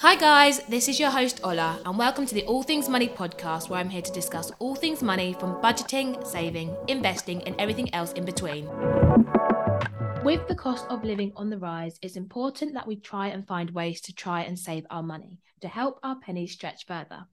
Hi, guys, this is your host Ola, and welcome to the All Things Money podcast, where I'm here to discuss all things money from budgeting, saving, investing, and everything else in between. With the cost of living on the rise, it's important that we try and find ways to try and save our money to help our pennies stretch further.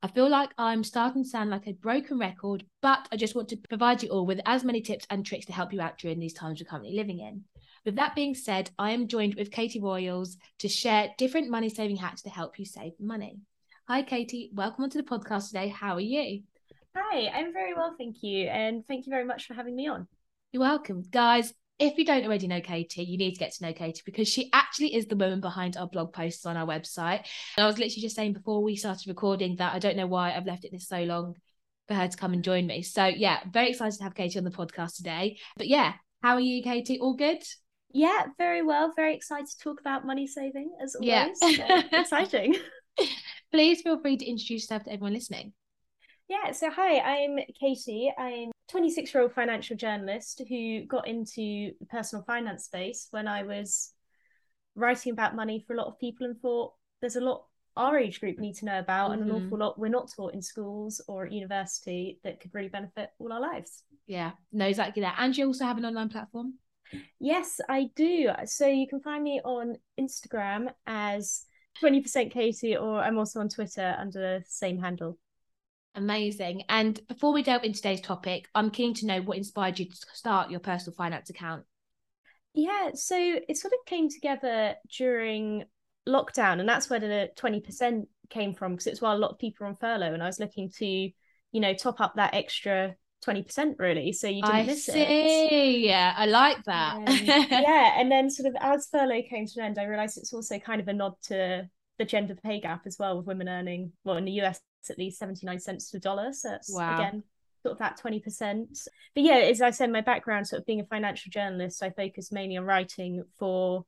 I feel like I'm starting to sound like a broken record, but I just want to provide you all with as many tips and tricks to help you out during these times we're currently living in. With that being said, I am joined with Katie Royals to share different money saving hacks to help you save money. Hi, Katie. Welcome onto the podcast today. How are you? Hi, I'm very well, thank you. And thank you very much for having me on. You're welcome. Guys, if you don't already know Katie, you need to get to know Katie because she actually is the woman behind our blog posts on our website. And I was literally just saying before we started recording that I don't know why I've left it this so long for her to come and join me. So yeah, very excited to have Katie on the podcast today. But yeah, how are you, Katie? All good? Yeah, very well. Very excited to talk about money saving as always. Yeah. so exciting. Please feel free to introduce yourself to everyone listening. Yeah, so hi, I'm Katie. I'm 26 year old financial journalist who got into the personal finance space when I was writing about money for a lot of people and thought there's a lot our age group need to know about mm-hmm. and an awful mm-hmm. lot we're not taught in schools or at university that could really benefit all our lives. Yeah, no, exactly that. And you also have an online platform? Yes, I do. So you can find me on Instagram as 20% Katie, or I'm also on Twitter under the same handle. Amazing. And before we delve into today's topic, I'm keen to know what inspired you to start your personal finance account. Yeah, so it sort of came together during lockdown, and that's where the 20% came from because it's while a lot of people were on furlough, and I was looking to, you know, top up that extra 20% really so you didn't I miss see. it yeah I like that um, yeah and then sort of as furlough came to an end I realized it's also kind of a nod to the gender pay gap as well with women earning well in the US at least 79 cents to the dollar so it's wow. again sort of that 20% but yeah as I said my background sort of being a financial journalist I focus mainly on writing for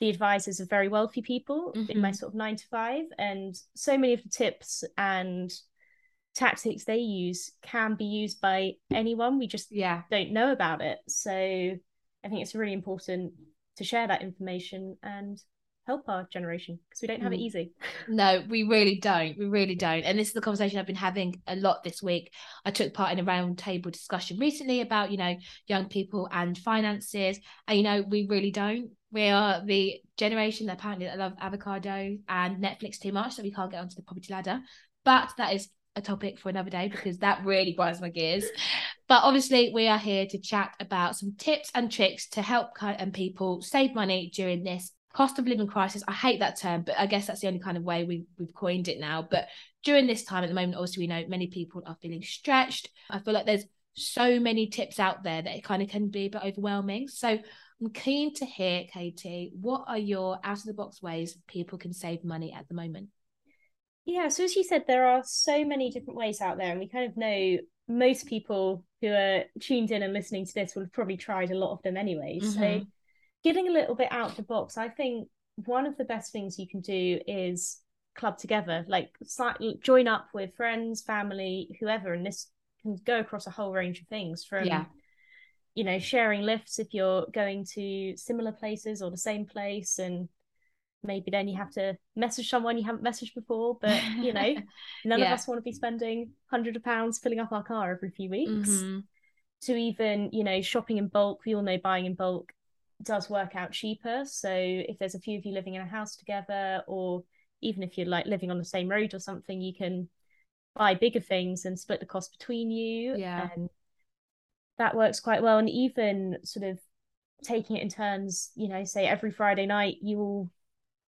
the advisors of very wealthy people mm-hmm. in my mm-hmm. sort of nine to five and so many of the tips and tactics they use can be used by anyone. We just yeah don't know about it. So I think it's really important to share that information and help our generation because we don't have mm. it easy. No, we really don't. We really don't. And this is the conversation I've been having a lot this week. I took part in a roundtable discussion recently about, you know, young people and finances. And, you know, we really don't. We are the generation that apparently that love avocado and Netflix too much, so we can't get onto the property ladder. But that is a topic for another day because that really grinds my gears. But obviously, we are here to chat about some tips and tricks to help and people save money during this cost of living crisis. I hate that term, but I guess that's the only kind of way we, we've coined it now. But during this time at the moment, obviously, we know many people are feeling stretched. I feel like there's so many tips out there that it kind of can be a bit overwhelming. So I'm keen to hear, Katie, what are your out of the box ways people can save money at the moment? Yeah, so as you said, there are so many different ways out there, and we kind of know most people who are tuned in and listening to this will have probably tried a lot of them anyway. Mm-hmm. So, getting a little bit out of the box, I think one of the best things you can do is club together, like join up with friends, family, whoever, and this can go across a whole range of things from. Yeah. You know, sharing lifts if you're going to similar places or the same place, and maybe then you have to message someone you haven't messaged before but you know none yeah. of us want to be spending hundreds of pounds filling up our car every few weeks. Mm-hmm. to even you know shopping in bulk we all know buying in bulk does work out cheaper. So if there's a few of you living in a house together or even if you're like living on the same road or something you can buy bigger things and split the cost between you. Yeah. And that works quite well. And even sort of taking it in turns you know say every friday night you will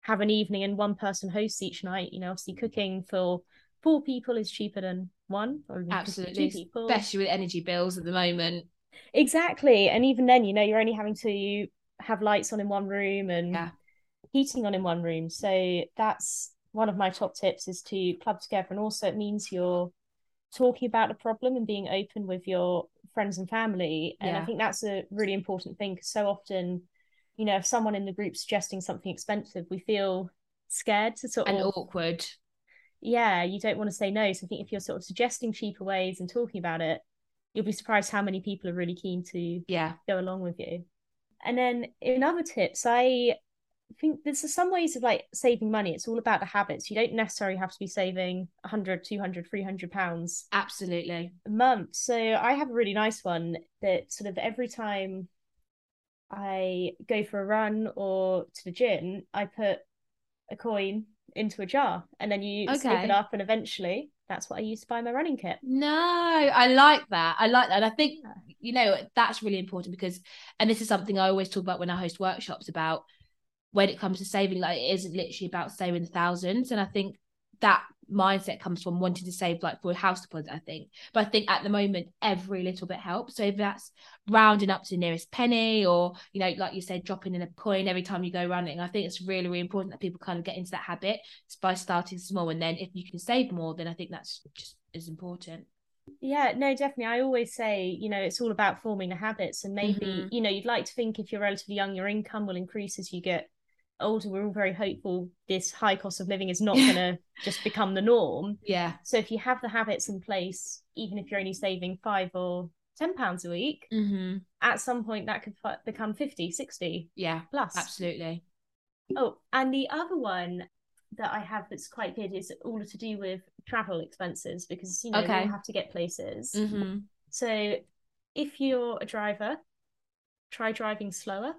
have an evening and one person hosts each night. You know, obviously mm. cooking for four people is cheaper than one or absolutely, people. especially with energy bills at the moment. Exactly, and even then, you know, you're only having to have lights on in one room and yeah. heating on in one room. So that's one of my top tips is to club together, and also it means you're talking about the problem and being open with your friends and family. And yeah. I think that's a really important thing because so often you know if someone in the group suggesting something expensive we feel scared to sort and of awkward yeah you don't want to say no so i think if you're sort of suggesting cheaper ways and talking about it you'll be surprised how many people are really keen to yeah go along with you and then in other tips i I think there's some ways of like saving money. It's all about the habits. You don't necessarily have to be saving 100, 200, 300 pounds Absolutely. a month. So I have a really nice one that sort of every time I go for a run or to the gym, I put a coin into a jar and then you Okay. it up and eventually that's what I use to buy my running kit. No, I like that. I like that. And I think, you know, that's really important because, and this is something I always talk about when I host workshops about when it comes to saving, like it isn't literally about saving thousands. And I think that mindset comes from wanting to save like for a house deposit, I think. But I think at the moment, every little bit helps. So if that's rounding up to the nearest penny or, you know, like you said, dropping in a coin every time you go running, I think it's really, really important that people kind of get into that habit by starting small. And then if you can save more, then I think that's just as important. Yeah, no, definitely. I always say, you know, it's all about forming the habits. And maybe, Mhm. you know, you'd like to think if you're relatively young, your income will increase as you get older. We're all very hopeful this high cost of living is not going to just become the norm. Yeah. So if you have the habits in place, even if you're only saving five or 10 pounds a week, Mm-hmm. at some point that could fi- become 50, 60 Yeah, plus. absolutely. Oh, and the other one that I have that's quite good is all to do with travel expenses because, you know, Okay. all have to get places. Mm-hmm. So if you're a driver, try driving slower.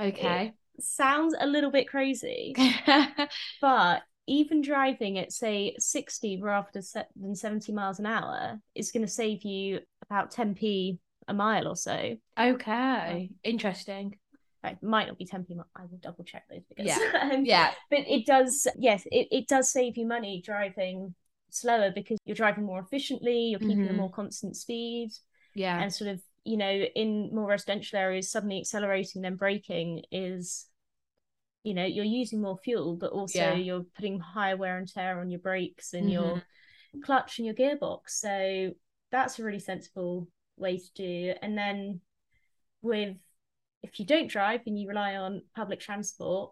Okay. Sounds a little bit crazy, but even driving at say 60 rather than 70 miles an hour is going to save you about 10p a mile or so. okay. Interesting. It might not be 10p. mi- I will double check those figures. Yeah. Um, Yeah. but it does yes it, it does save you money driving slower because you're driving more efficiently you're keeping a Mhm. more constant speed Yeah. and sort of you know in more residential areas suddenly accelerating then braking is you know you're using more fuel but also Yeah. you're putting higher wear and tear on your brakes and Mhm. your clutch and your gearbox so that's a really sensible way to do and then with if you don't drive and you rely on public transport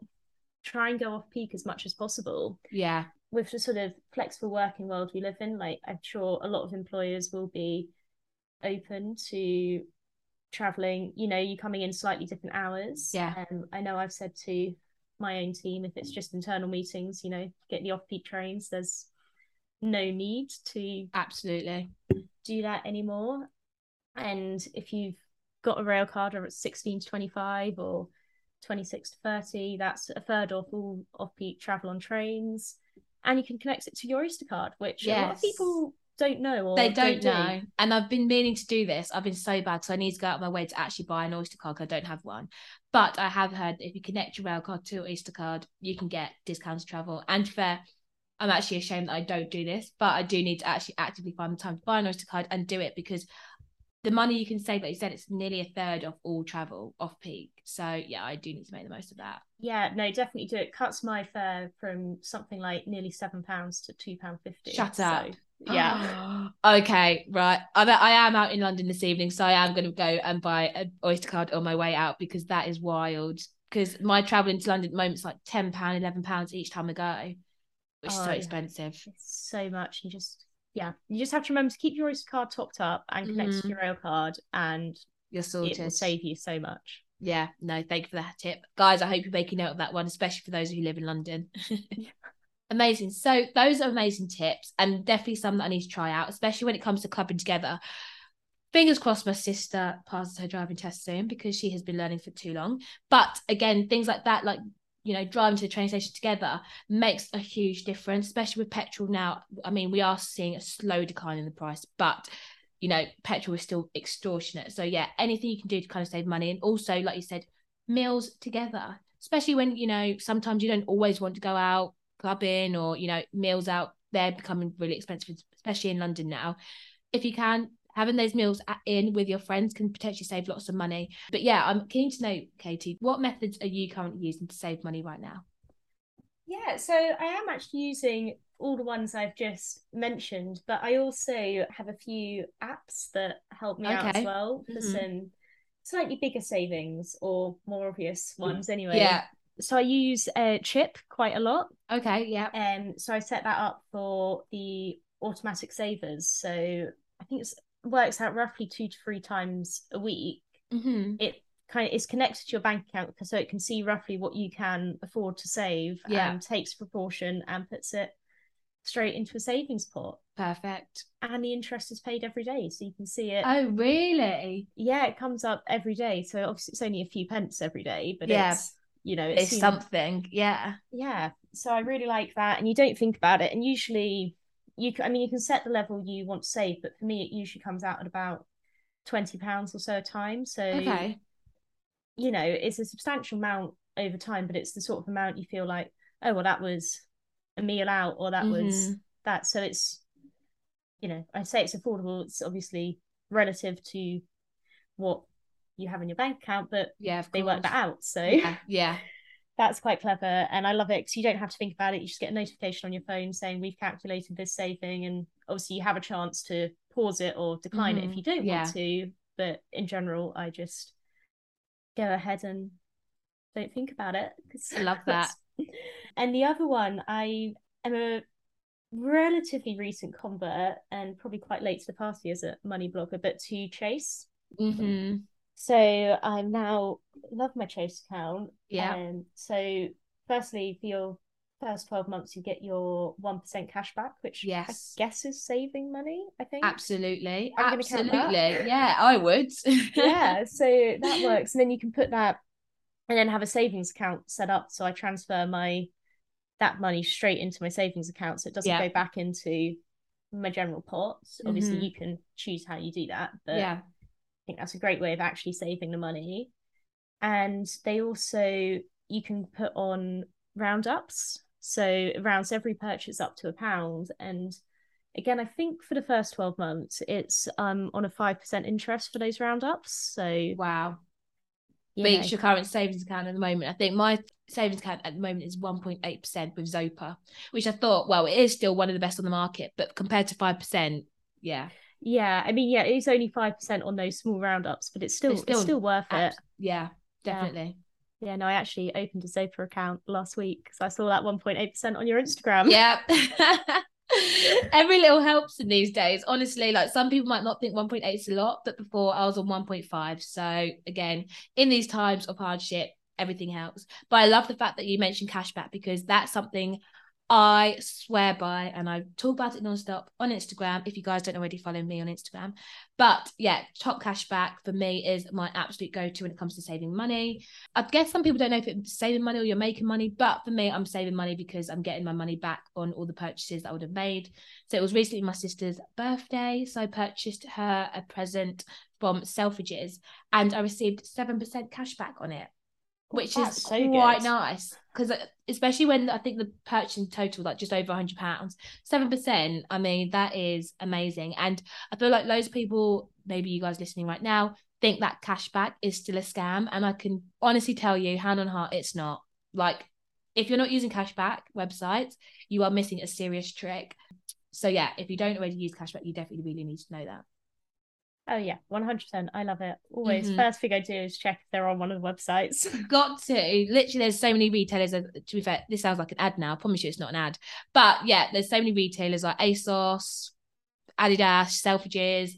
try and go off peak as much as possible Yeah. with the sort of flexible working world we live in, like I'm sure a lot of employers will be open to traveling, you know, you're coming in slightly different hours. Yeah. Um, I know I've said to my own team, if it's just internal meetings, you know, get the off peak trains, there's no need to Absolutely. do that anymore. And if you've got a rail card or it's 16 to 25 or 26 to 30, that's a third off all off peak travel on trains. And you can connect it to your Oyster card, which a lot of people don't know or They don't do. know. And I've been meaning to do this. I've been so bad so I need to go out of my way to actually buy an Oyster card I don't have one. But I have heard if you connect your rail card to your Oyster card, you can get discounted travel. And to fair, I'm actually ashamed that I don't do this, but I do need to actually actively find the time to buy an Oyster card and do it because the money you can save, like you said, it's nearly a third of all travel off peak. So yeah, I do need to make the most of that. Yeah, no, definitely do it. Cuts my fare from something like nearly seven pounds to two pound fifty. Shut So, up. yeah. okay, right. I I am out in London this evening, so I am going to go and buy an Oyster card on my way out because that is wild. Because my traveling to London at the moment is like ten pound, eleven pounds each time I go, which is Oh, so yeah. expensive. It's so much. You just yeah, you just have to remember to keep your Oyster card topped up and connect Mhm. to your rail card and You're sorted. it will save you so much. Yeah, no, thank you for that tip, guys. I hope you're making note of that one, especially for those who live in London. amazing. So those are amazing tips, and definitely some that I need to try out, especially when it comes to clubbing together. Fingers crossed, my sister passes her driving test soon because she has been learning for too long. But again, things like that, like you know, driving to the train station together makes a huge difference, especially with petrol now. I mean, we are seeing a slow decline in the price, but you know, petrol is still extortionate. So yeah, anything you can do to kind of save money, and also, like you said, meals together, especially when you know sometimes you don't always want to go out clubbing or you know meals out. They're becoming really expensive, especially in London now. If you can. Having those meals at- in with your friends can potentially save lots of money. But yeah, I'm keen to know, Katie, what methods are you currently using to save money right now? Yeah, so I am actually using all the ones I've just mentioned, but I also have a few apps that help me out as well for Mhm. some slightly bigger savings or more obvious ones anyway. Yeah. So I use uh, Chip quite a lot. Okay. Yeah. Um, so I set that up for the automatic savers. So I think it's works out roughly two to three times a week. Mm-hmm. It kind of is connected to your bank account so it can see roughly what you can afford to save Yeah. and takes proportion and puts it straight into a savings pot. Perfect. And the interest is paid every day. So you can see it. Oh, really? yeah, it comes up every day. So obviously it's only a few pence every day, but Yeah. it's you know, It's seems- something. Yeah. yeah so i really like that and you don't think about it and usually you can, i mean you can set the level you want to save but for me it usually comes out at about 20 pounds or so a time so Okay. you know it's a substantial amount over time but it's the sort of amount you feel like oh well that was a meal out or that was Mhm. that so it's you know i say it's affordable it's obviously relative to what you have in your bank account but Yeah. They work that out so Yeah. Yeah. That's quite clever and i love it because you don't have to think about it you just get a notification on your phone saying we've calculated this saving and obviously you have a chance to pause it or decline it if Mhm. you don't Yeah. want to but in general i just go ahead and don't think about it I love that. and the other one i am a relatively recent convert and probably quite late to the party as a money blogger but to chase hmm so I'm now love my Chase account. Yeah. Um, so firstly, for your first 12 months, you get your 1% cash back, which Yes. I guess is saving money, I think. Absolutely. I'm Absolutely. Yeah, I would. yeah, so that works. And then you can put that and then have a savings account set up. So I transfer my that money straight into my savings account. So it doesn't Yeah. go back into my general pot. Obviously Mhm. you can choose how you do that. But yeah. Think that's a great way of actually saving the money. And they also you can put on roundups. So it rounds every purchase up to a pound. And again, I think for the first 12 months, it's um on a five percent interest for those roundups. So Wow. you Beats know, your current savings account at the moment. I think my savings account at the moment is 1.8% with Zopa, which I thought, well, it is still one of the best on the market, but compared to 5%, yeah. Yeah, I mean, yeah, it is only five percent on those small roundups, but it's still It's it's still still, worth it. yeah, definitely. Yeah, no, I actually opened a Zopa account last week because I saw that 1.8% on your Instagram. Yeah. Every little helps in these days. Honestly, like some people might not think 1.8 is a lot, but before I was on 1.5. So again, in these times of hardship, everything helps. But I love the fact that you mentioned cashback because that's something I swear by, and I talk about it nonstop on Instagram. If you guys don't already follow me on Instagram, but yeah, top cashback for me is my absolute go-to when it comes to saving money. I guess some people don't know if it's saving money or you're making money, but for me, I'm saving money because I'm getting my money back on all the purchases that I would have made. So it was recently my sister's birthday, so I purchased her a present from Selfridges, and I received seven percent cashback on it, which That's is so quite good. nice because uh, especially when I think the purchase in total like just over hundred pounds, seven percent. I mean that is amazing, and I feel like loads of people, maybe you guys listening right now, think that cashback is still a scam, and I can honestly tell you, hand on heart, it's not. Like if you're not using cashback websites, you are missing a serious trick. So yeah, if you don't already use cashback, you definitely really need to know that. Oh yeah, one hundred percent. I love it. Always Mhm. first thing I do is check if they're on one of the websites. Got to literally. There's so many retailers. To be fair, this sounds like an ad now. I promise you, it's not an ad. But yeah, there's so many retailers like ASOS, Adidas, Selfridges,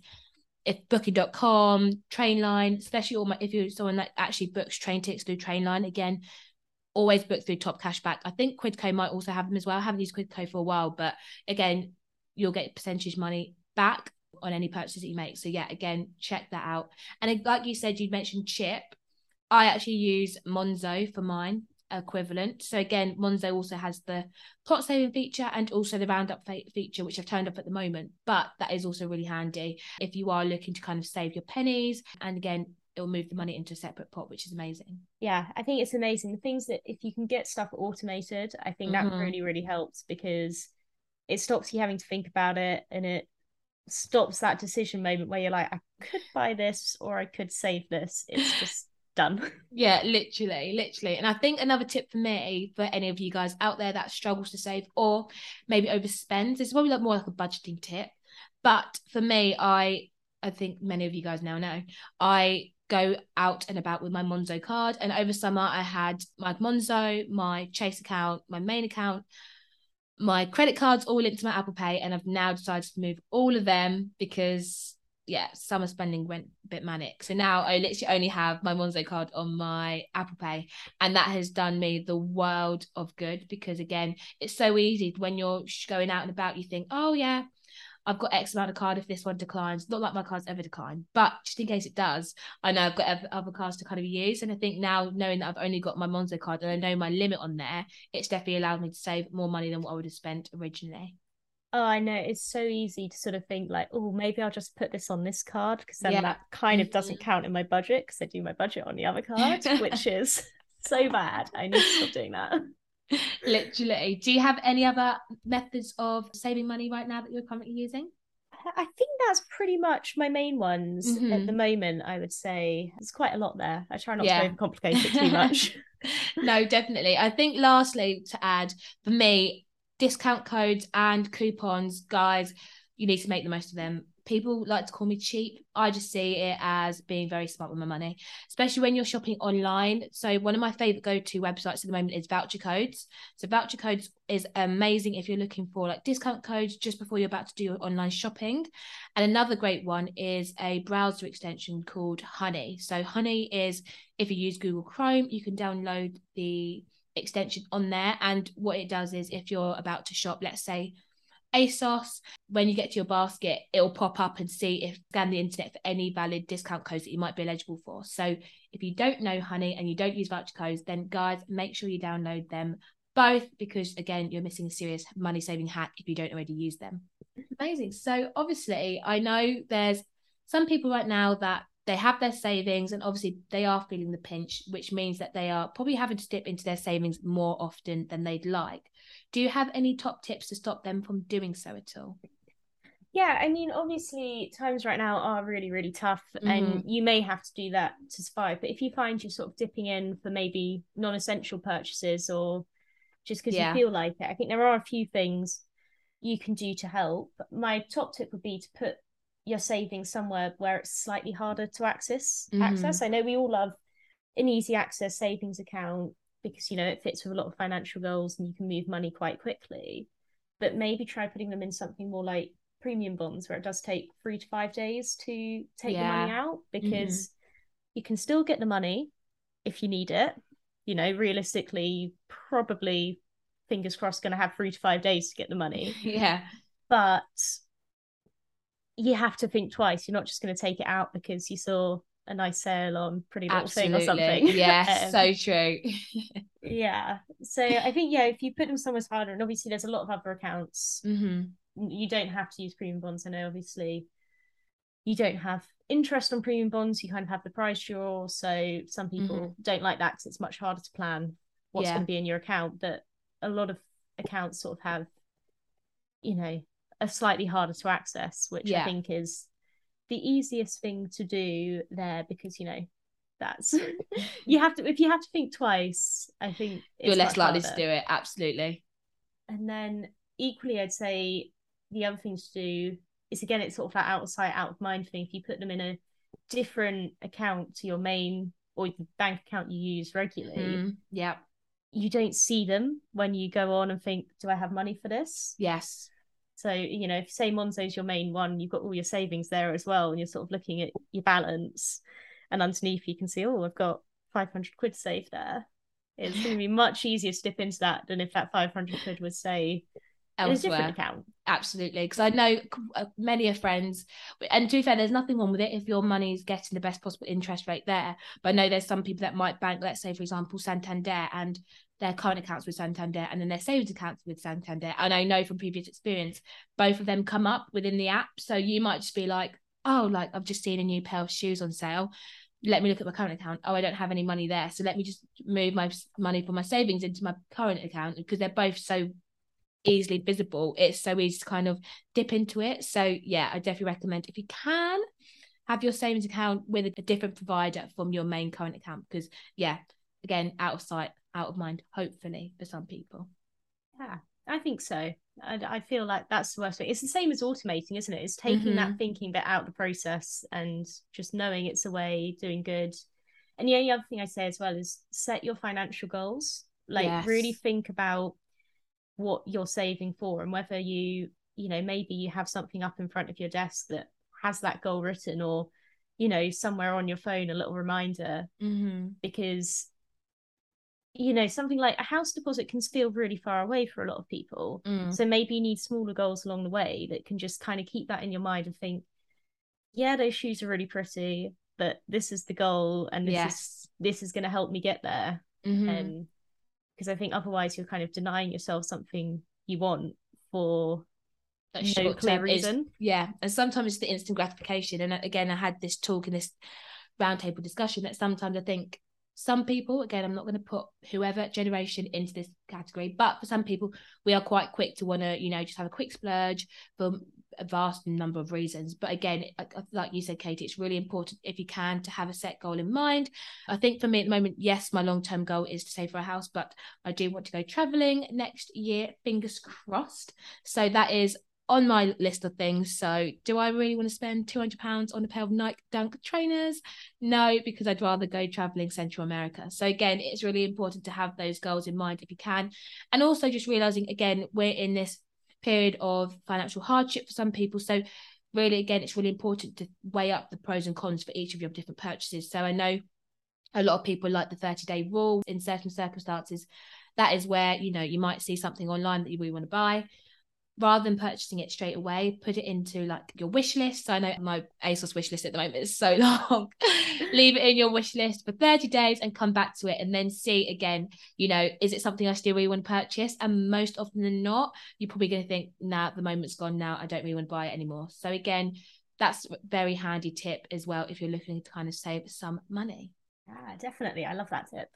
if Booking.com, Trainline, especially all my if you're someone that actually books train tickets through Trainline again. Always book through Top Cashback. I think Quidco might also have them as well. I haven't used Quidco for a while, but again, you'll get percentage money back on any purchases that you make. So yeah, again, check that out. And like you said, you mentioned Chip. I actually use Monzo for mine equivalent. So again, Monzo also has the pot saving feature and also the roundup fe- feature, which I've turned up at the moment. But that is also really handy if you are looking to kind of save your pennies. And again, it will move the money into a separate pot, which is amazing. yeah, I think it's amazing. The things that if you can get stuff automated, I think that Mhm. really, really helps because it stops you having to think about it and it stops that decision moment where you're like, I could buy this or I could save this. It's just done. Yeah, literally, literally. And I think another tip for me, for any of you guys out there that struggles to save or maybe overspends, this is probably like more like a budgeting tip. But for me, I I think many of you guys now know, I go out and about with my Monzo card. And over summer I had my Monzo, my Chase account, my main account, my credit cards all linked to my Apple Pay. And I've now decided to move all of them because yeah, summer spending went a bit manic. So now I literally only have my Monzo card on my Apple Pay, and that has done me the world of good because again, it's so easy when you're going out and about. You think, oh yeah, I've got X amount of card if this one declines. Not like my cards ever decline, but just in case it does, I know I've got other cards to kind of use. And I think now knowing that I've only got my Monzo card and I know my limit on there, it's definitely allowed me to save more money than what I would have spent originally. Oh, I know. It's so easy to sort of think like, oh, maybe I'll just put this on this card because then yeah. that kind of mm-hmm. doesn't count in my budget because I do my budget on the other card, which is so bad. I need to stop doing that. Literally. Do you have any other methods of saving money right now that you're currently using? I think that's pretty much my main ones mm-hmm. at the moment. I would say there's quite a lot there. I try not yeah. to overcomplicate it too much. no, definitely. I think lastly to add for me, discount codes and coupons, guys, you need to make the most of them. People like to call me cheap. I just see it as being very smart with my money, especially when you're shopping online. So, one of my favorite go to websites at the moment is Voucher Codes. So, Voucher Codes is amazing if you're looking for like discount codes just before you're about to do your online shopping. And another great one is a browser extension called Honey. So, Honey is if you use Google Chrome, you can download the extension on there. And what it does is if you're about to shop, let's say ASOS, when you get to your basket, it'll pop up and see if scan the internet for any valid discount codes that you might be eligible for. So if you don't know Honey and you don't use voucher codes, then guys, make sure you download them both because again, you're missing a serious money saving hack if you don't already use them. Amazing. So obviously, I know there's some people right now that they have their savings and obviously they are feeling the pinch, which means that they are probably having to dip into their savings more often than they'd like. Do you have any top tips to stop them from doing so at all? Yeah, I mean, obviously, times right now are really, really tough, mm-hmm. and you may have to do that to survive. But if you find you're sort of dipping in for maybe non essential purchases or just because yeah. you feel like it, I think there are a few things you can do to help. My top tip would be to put your savings somewhere where it's slightly harder to access mm. access. I know we all love an easy access savings account because you know it fits with a lot of financial goals and you can move money quite quickly. But maybe try putting them in something more like premium bonds where it does take three to five days to take yeah. the money out because mm-hmm. you can still get the money if you need it. You know, realistically, probably fingers crossed going to have three to five days to get the money. yeah. But you have to think twice. You're not just going to take it out because you saw a nice sale on Pretty Little Thing or something. Yes, um, so true. yeah. So I think yeah, if you put them somewhere harder, and obviously there's a lot of other accounts. Mm-hmm. You don't have to use premium bonds. I know obviously you don't have interest on premium bonds. You kind of have the price draw. So some people mm-hmm. don't like that because it's much harder to plan what's yeah. going to be in your account. But a lot of accounts sort of have, you know, are slightly harder to access, which yeah. I think is the easiest thing to do there because you know that's you have to if you have to think twice, I think you're less likely harder. to do it. Absolutely. And then equally, I'd say the other thing to do is again, it's sort of that out of sight, out of mind thing. If you put them in a different account to your main or the bank account you use regularly, mm, yeah, you don't see them when you go on and think, "Do I have money for this?" Yes. So, you know, if say Monzo's your main one, you've got all your savings there as well, and you're sort of looking at your balance. And underneath, you can see, oh, I've got 500 quid saved there. It's going to be much easier to dip into that than if that 500 quid was, say, elsewhere. account. Absolutely, because I know uh, many of friends, and to be fair, there's nothing wrong with it if your money's getting the best possible interest rate there. But I know there's some people that might bank, let's say, for example, Santander, and their current accounts with Santander and then their savings accounts with Santander. And I know from previous experience, both of them come up within the app. So you might just be like, oh, like I've just seen a new pair of shoes on sale. Let me look at my current account. Oh, I don't have any money there. So let me just move my money from my savings into my current account because they're both so easily visible. It's so easy to kind of dip into it. So yeah, I definitely recommend if you can have your savings account with a different provider from your main current account because yeah, again, out of sight, out of mind, hopefully, for some people. Yeah, I think so. I, I feel like that's the worst way. It's the same as automating, isn't it? It's taking mm-hmm. that thinking bit out of the process and just knowing it's a way, doing good. And the only other thing I say as well is set your financial goals. Like yes. really think about what you're saving for and whether you, you know, maybe you have something up in front of your desk that has that goal written or you know somewhere on your phone a little reminder mm-hmm. because you know something like a house deposit can feel really far away for a lot of people Mm. so maybe you need smaller goals along the way that can just kind of keep that in your mind and think yeah those shoes are really pretty but this is the goal and this is yes this is going to help me get there Mhm. and because i think otherwise you're kind of denying yourself something you want for That no clear term is- reason. Yeah and sometimes it's the instant gratification and uh, again i had this talk in this roundtable discussion that sometimes i think some people again i'm not going to put whoever generation into this category but for some people we are quite quick to want to you know just have a quick splurge for a vast number of reasons. But again like- you said katie it's really important if you can to have a set goal in mind. I think for me at the moment yes my long-term goal is to save for a house but i do want to go traveling next year fingers crossed. So that is on my list of things. So, do I really want to spend two hundred pounds on a pair of Nike Dunk trainers? No, because I'd rather go traveling Central America. So again, it's really important to have those goals in mind if you can, and also just realizing again we're in this period of financial hardship for some people. So really, again, it's really important to weigh up the pros and cons for each of your different purchases. So I know a lot of people like the 30 day rule in certain circumstances. That is where you know you might see something online that you really want to buy rather than purchasing it straight away, put it into like your wish list. So I know my ASOS wish list at the moment is so long. Leave it in your wish list for 30 days and come back to it and then see again, you know, is it something I still really want to purchase? And most often than not, you're probably going to think, nah, the moment's gone now. I don't really want to buy it anymore. So again, that's a very handy tip as well if you're looking to kind of save some money. yeah definitely i love that tip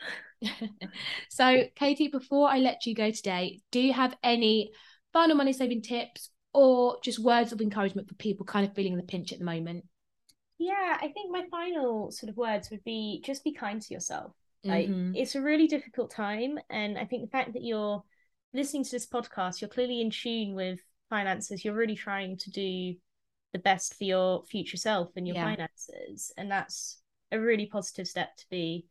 so, Katie, before I let you go today, do you have any final money saving tips or just words of encouragement for people kind of feeling the pinch at the moment? yeah i think my final sort of words would be just be kind to yourself like Mhm. it's a really difficult time and i think the fact that you're listening to this podcast you're clearly in tune with finances you're really trying to do the best for your future self and your Yeah. finances and that's a really positive step to be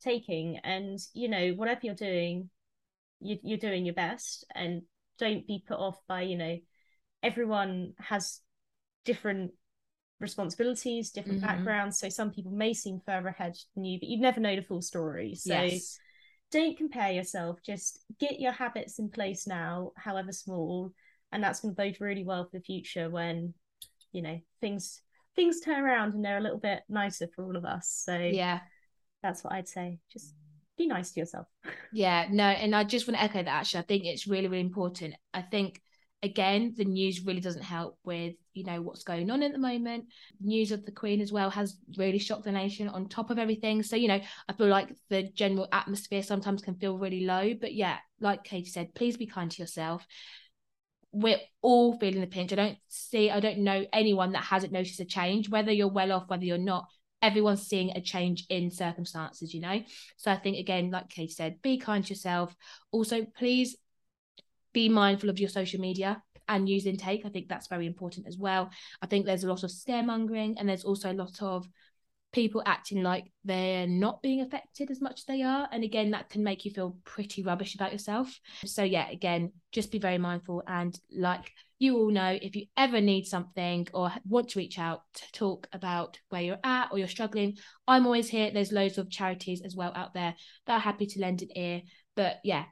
taking and you know whatever you're doing you're doing your best and don't be put off by you know everyone has different responsibilities different Mhm. backgrounds so some people may seem further ahead than you but you never know the full story so yes. don't compare yourself just get your habits in place now however small and that's going to bode really well for the future when you know things things turn around and they're a little bit nicer for all of us so Yeah. that's what i'd say just be nice to yourself Yeah. No, and I just want to echo that actually. I think it's really, really important. I think again, the news really doesn't help with, you know, what's going on at the moment. News of the Queen as well has really shocked the nation on top of everything. So, you know, I feel like the general atmosphere sometimes can feel really low. But yeah, like Katie said, please be kind to yourself. We're all feeling the pinch. I don't see, I don't know anyone that hasn't noticed a change, whether you're well off, whether you're not. Everyone's seeing a change in circumstances, you know. So I think again, like Katie said, be kind to yourself. Also, please be mindful of your social media and news intake. I think that's very important as well. I think there's a lot of scaremongering and there's also a lot of people acting like they're not being affected as much as they are. And again, that can make you feel pretty rubbish about yourself. So yeah, again, just be very mindful. And like you all know, if you ever need something or want to reach out to talk about where you're at or you're struggling, I'm always here. There's loads of charities as well out there that are happy to lend an ear. But yeah,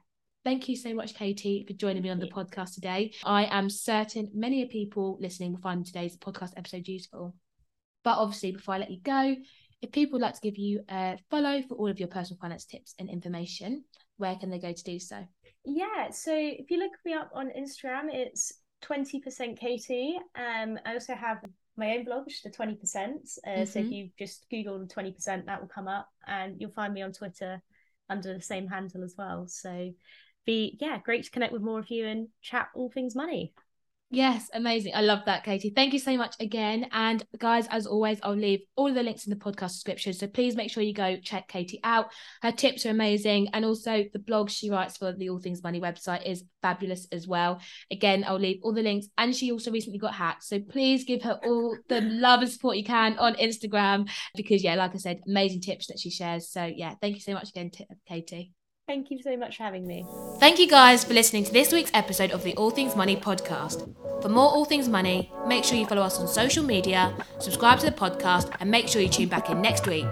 Thank you so much, Katie, for joining me on the podcast today. I am certain many people listening will find today's podcast episode useful. But obviously, before I let you go, if people would like to give you a follow for all of your personal finance tips and information, where can they go to do so? Yeah, so if you look me up on Instagram, it's 20% Katie. Um, I also have my own blog, which is the 20%. Uh, So if Mhm. you just Google the 20%, that will come up, and you'll find me on Twitter under the same handle as well. So be yeah, great to connect with more of you and chat all things money. Yes, amazing. I love that, Katie. Thank you so much again. And guys, as always, I'll leave all the links in the podcast description. So please make sure you go check Katie out. Her tips are amazing. And also the blog she writes for the All Things Money website is fabulous as well. Again, I'll leave all the links. And she also recently got hacked. So please give her all the love and support you can on Instagram because, yeah, like I said, amazing tips that she shares. So, yeah, thank you so much again, Katie. Thank you so much for having me. Thank you guys for listening to this week's episode of the All Things Money podcast. For more All Things Money, make sure you follow us on social media, subscribe to the podcast, and make sure you tune back in next week.